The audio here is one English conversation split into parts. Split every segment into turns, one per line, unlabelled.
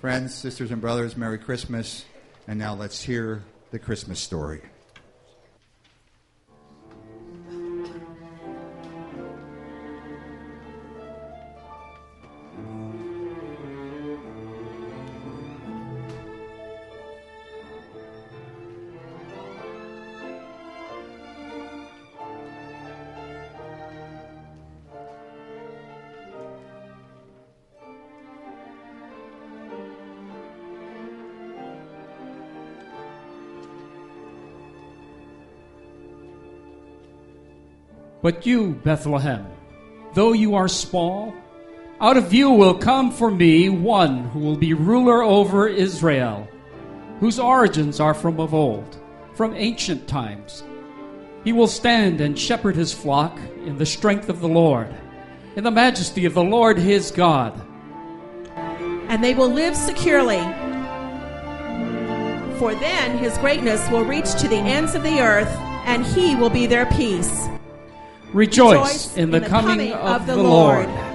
Friends, sisters, and brothers, Merry Christmas. And now let's hear the Christmas story.
But you, Bethlehem, though you are small, out of you will come for me one who will be ruler over Israel, whose origins are from of old, from ancient times. He will stand and shepherd his flock in the strength of the Lord, in the majesty of the Lord his God.
And they will live securely. For then his greatness will reach to the ends of the earth, and he will be their peace.
Rejoice, in, the coming, of, the Lord.
Rejoice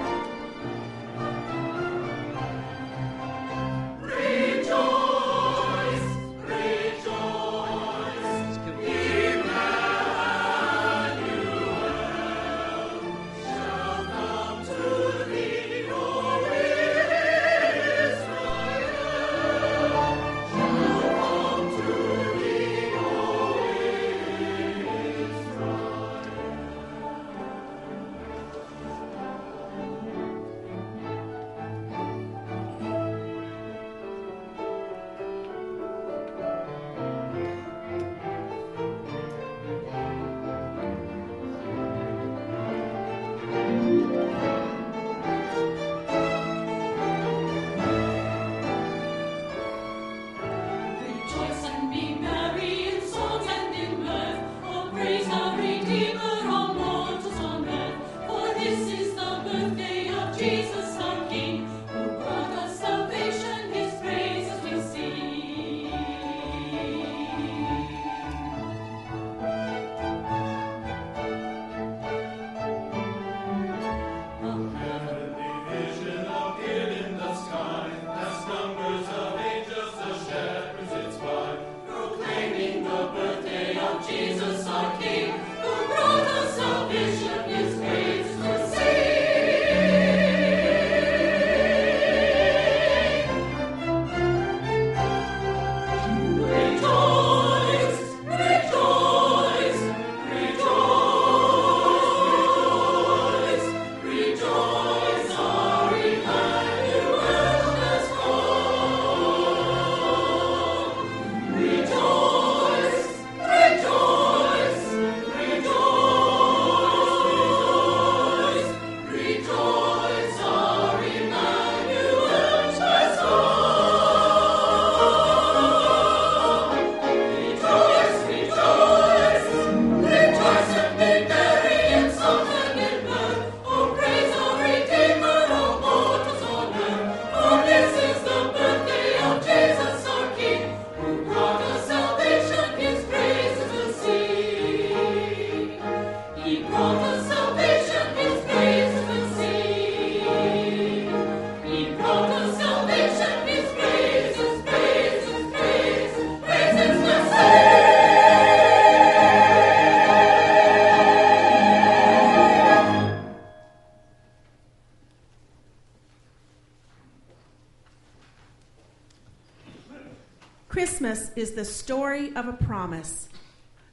Christmas is the story of a promise.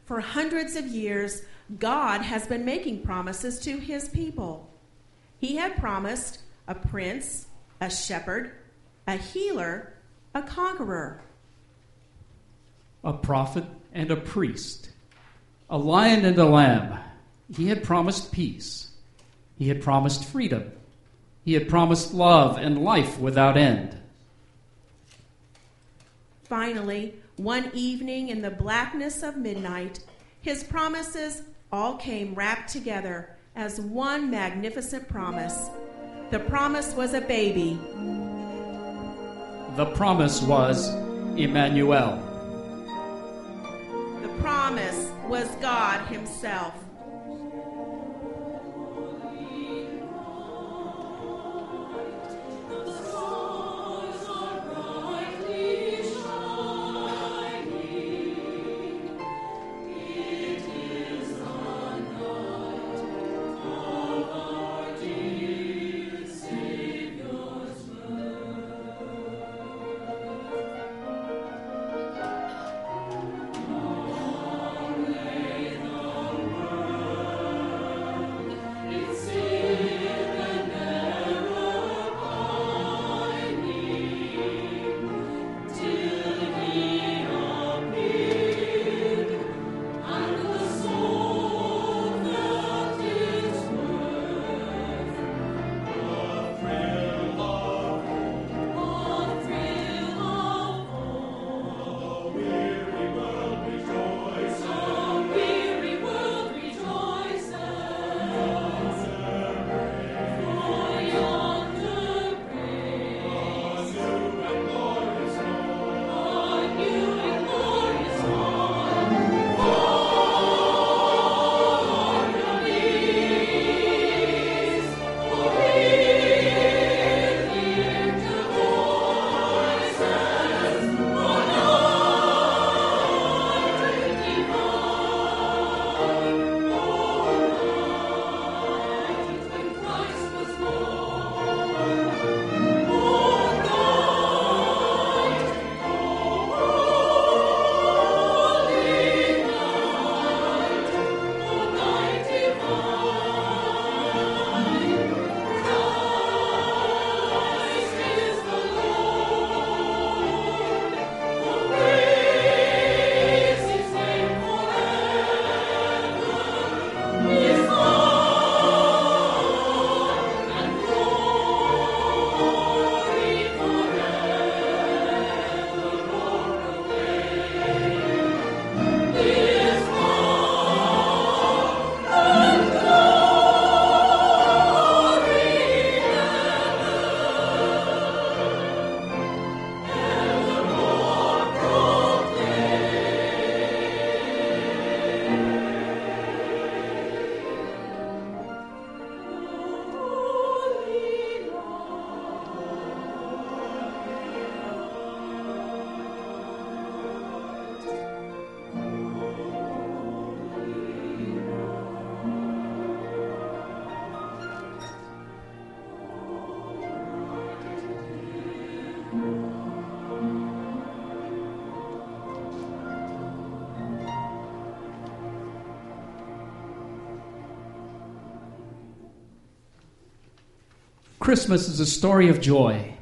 For hundreds of years, God has been making promises to his people. He had promised a prince, a shepherd, a healer, a conqueror.
a prophet and a priest, a lion and a lamb. He had promised peace. He had promised freedom. He had promised love and life without end.
Finally, one evening in the blackness of midnight, his promises all came wrapped together as one magnificent promise. The promise was a baby,
The promise was Emmanuel.
the promise was God Himself.
Christmas is a story of joy.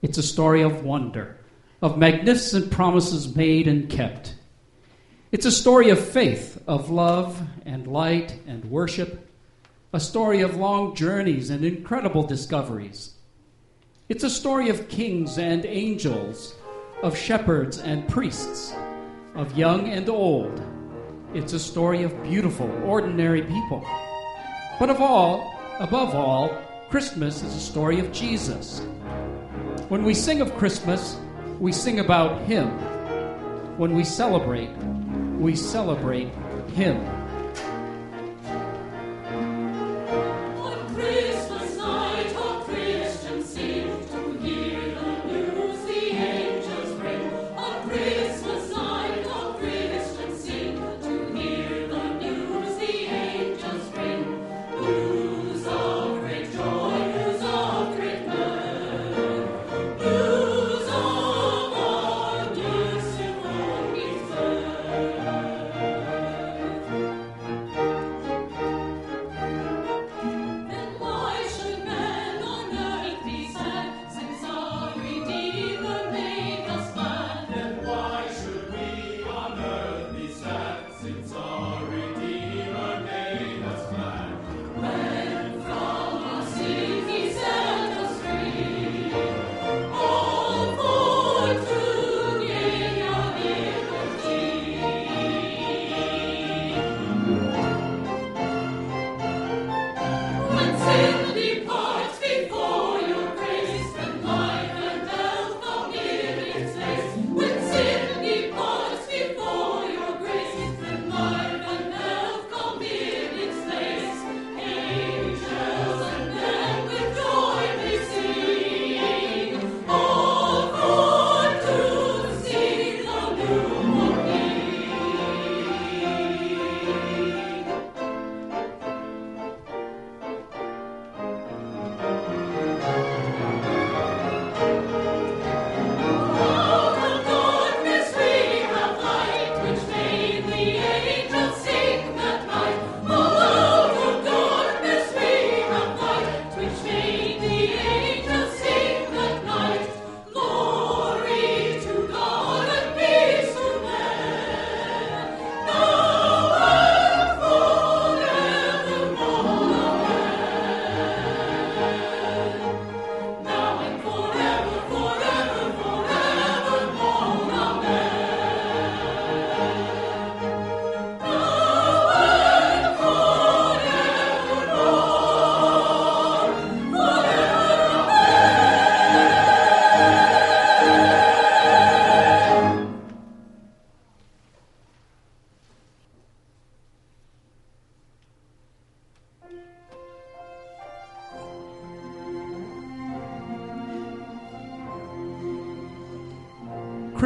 It's a story of wonder, of magnificent promises made and kept. It's a story of faith, of love and light and worship, a story of long journeys and incredible discoveries. It's a story of kings and angels, of shepherds and priests, of young and old. It's a story of beautiful, ordinary people. But of all, above all, Christmas is a story of Jesus. When we sing of Christmas, we sing about Him. When we celebrate, we celebrate Him.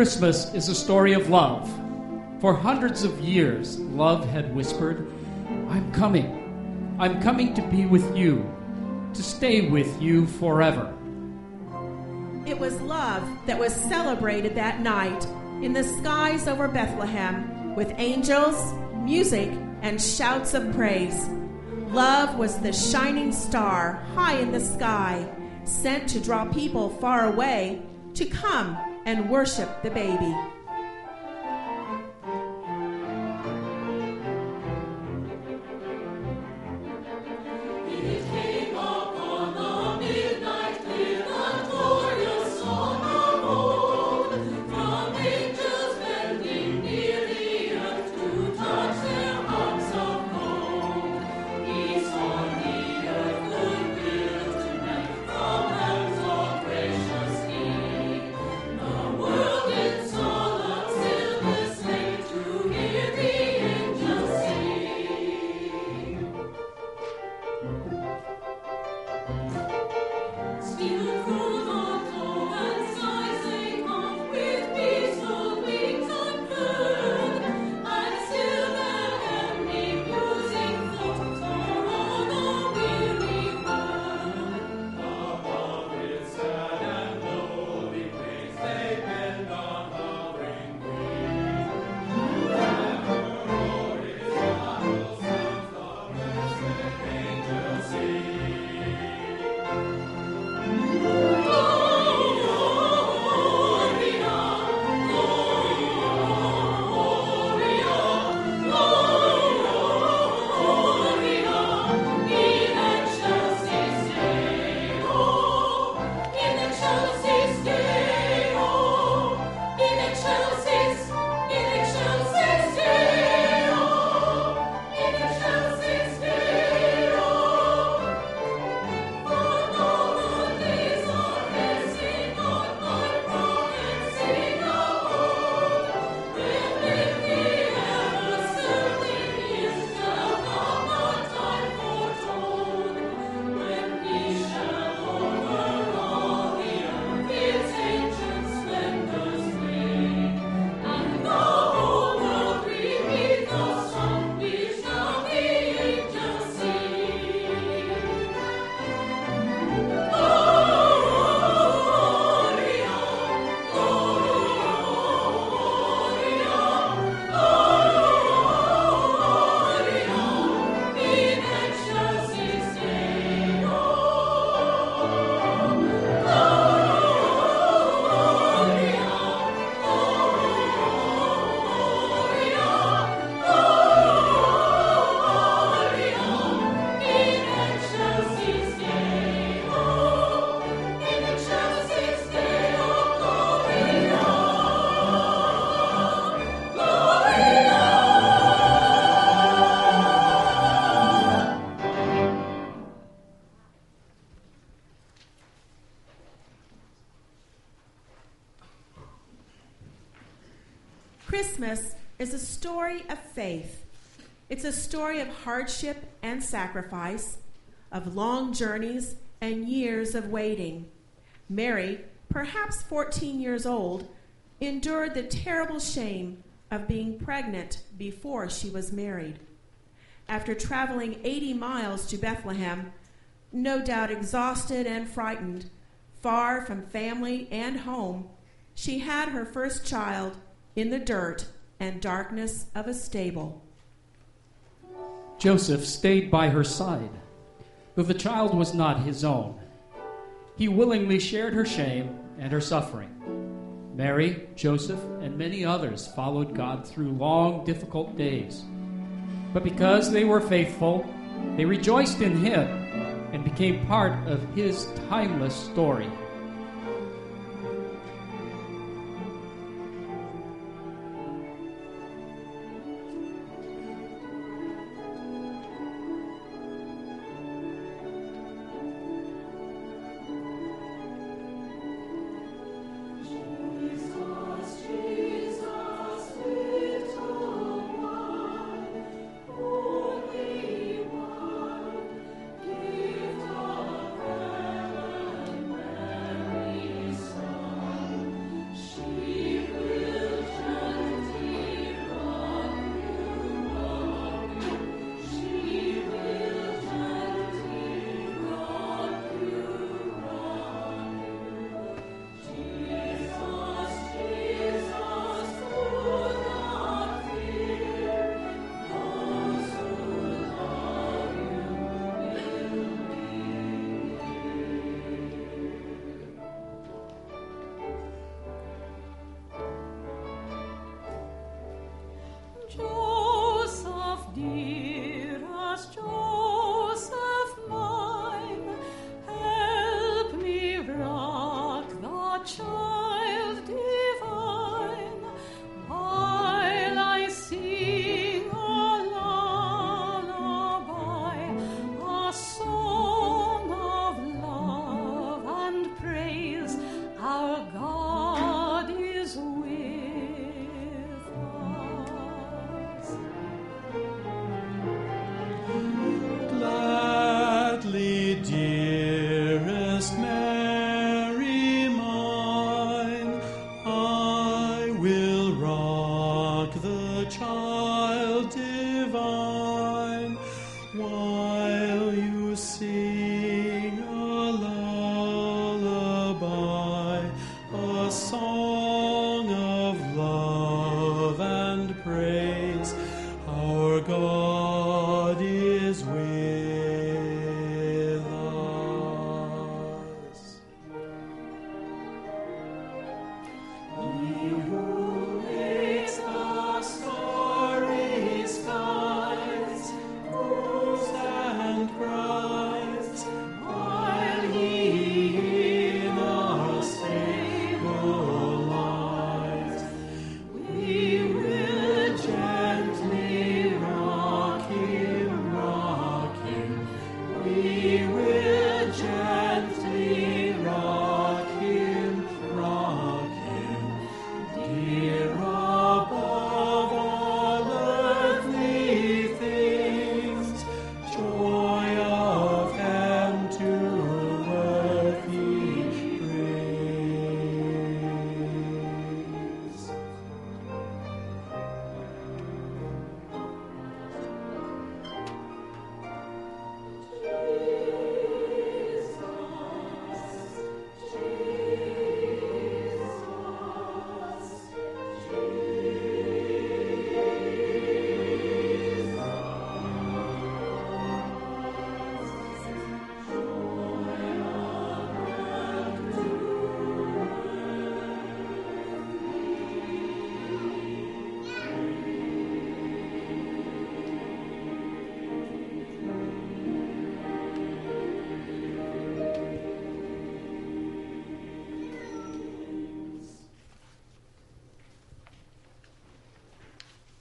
Christmas
is a story of love. For hundreds of years, love had whispered, I'm coming. I'm coming to be with you, to stay with you forever.
It was love that was celebrated that night in the skies over Bethlehem with angels, music, and shouts of praise. Love was the shining star high in the sky, sent to draw people far away to come and worship the baby. Story of faith. It's a story of hardship and sacrifice, of long journeys and years of waiting. Mary, perhaps 14 years old, endured the terrible shame of being pregnant before she was married. After traveling 80 miles to Bethlehem, no doubt exhausted and frightened, far from family and home, she had her first child in the dirt and darkness of a stable.
Joseph stayed by her side, though the child was not his own. He willingly shared her shame and her suffering. Mary, Joseph, and many others followed God through long, difficult days. But because they were faithful, they rejoiced in Him and became part of His timeless story.
Our God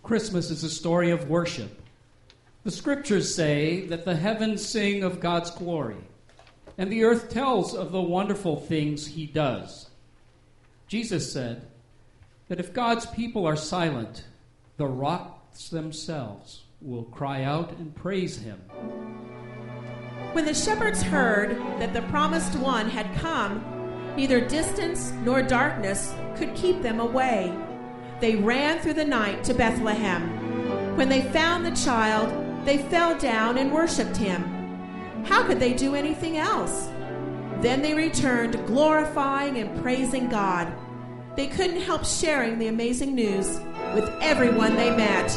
Christmas is a story of worship. The scriptures say that the heavens sing of God's glory, and the earth tells of the wonderful things he does. Jesus said,
that if God's people are silent, the rocks themselves will cry out and praise him.
When the shepherds heard that the promised one had come, neither distance nor darkness could keep them away. They ran through the night to Bethlehem. When they found the child, they fell down and worshiped him. How could they do anything else? Then they returned, glorifying and praising God. They couldn't help sharing the amazing news with everyone they met.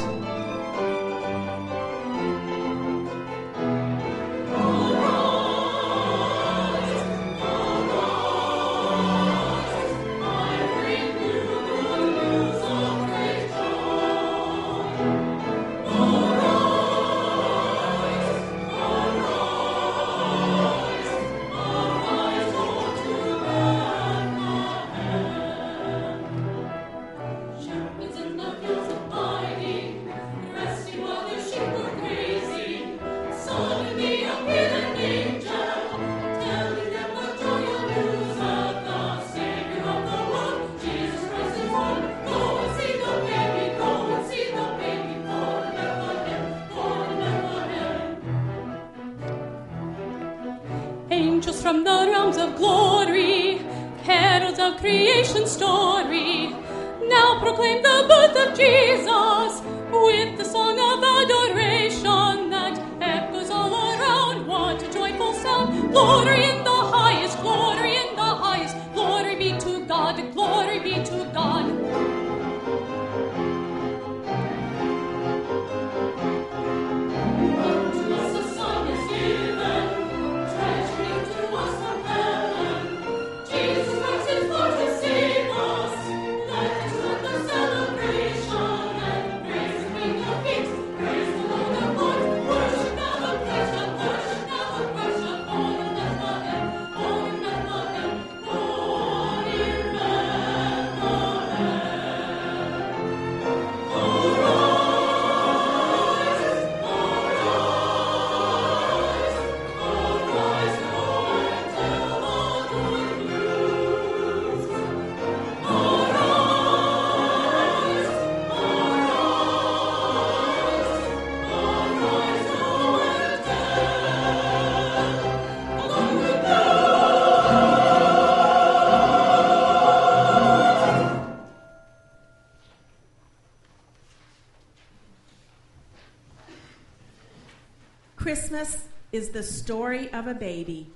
Is the
story of a
baby,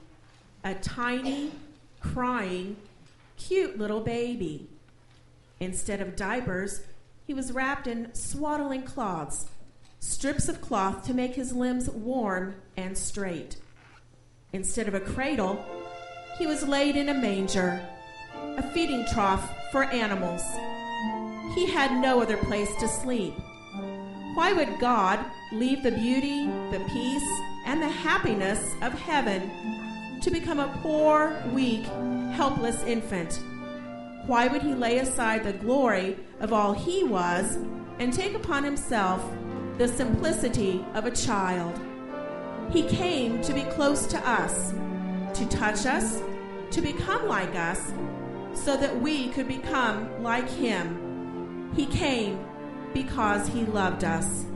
a tiny, crying, cute little baby. Instead of diapers, he was wrapped in swaddling cloths, strips of cloth to make his limbs warm and straight. Instead of a cradle, he was laid in a manger, a feeding trough for animals. He had no other place to sleep. Why would God leave the beauty, the peace, and the happiness of heaven to become a poor, weak, helpless infant? Why would he lay aside the glory of all he was and take upon himself the simplicity of a child? He came to be close to us, to touch us, to become like us, so that we could become like him. He came because he loved us.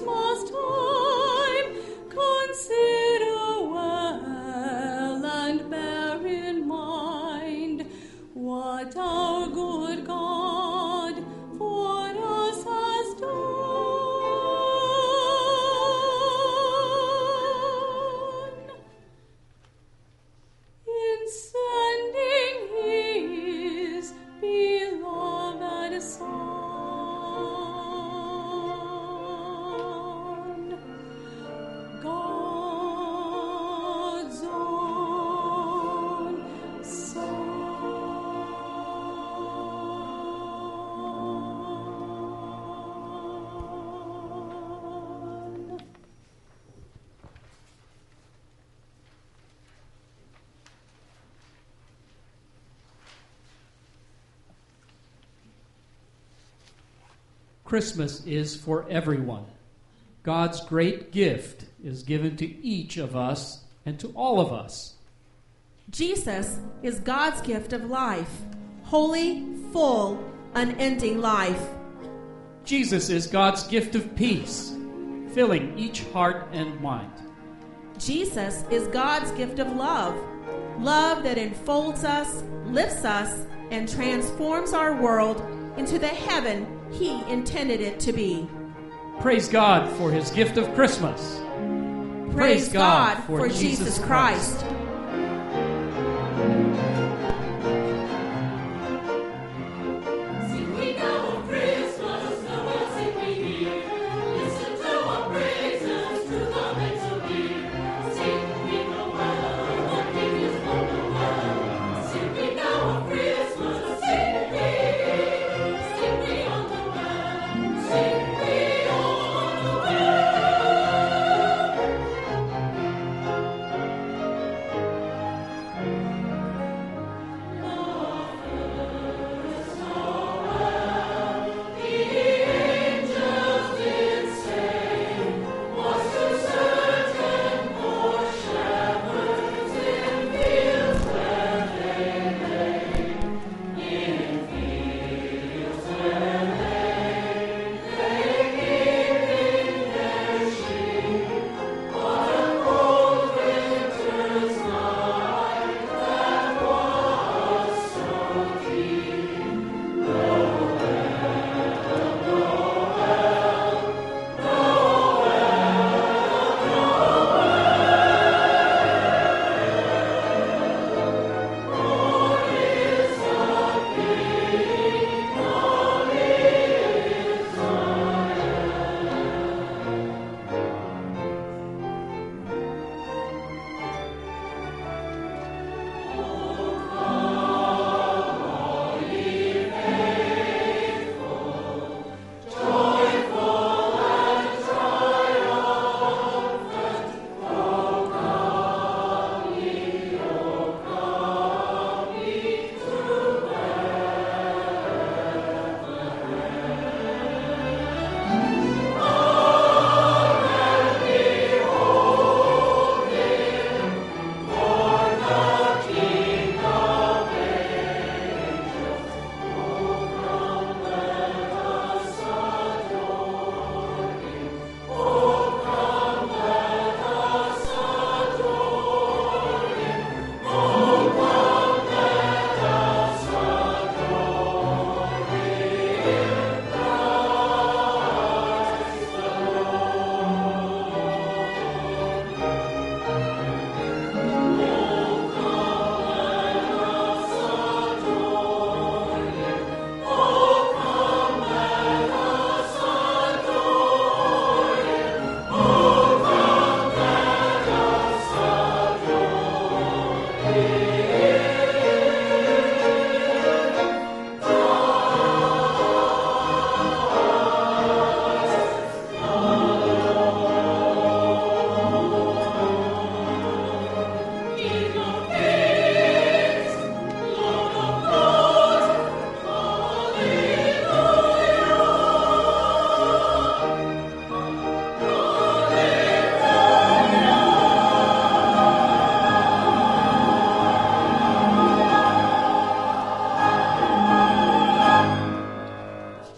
Christmas time,
Christmas is for everyone. God's great gift is given to each of us and to all of us.
Jesus is God's gift of life, holy, full, unending life.
Jesus is God's gift of peace, filling each heart and mind.
Jesus is God's gift of love, love that enfolds us, lifts us, and transforms our world into the heaven He intended it to be.
Praise God for his gift of Christmas.
Praise God for Jesus Christ.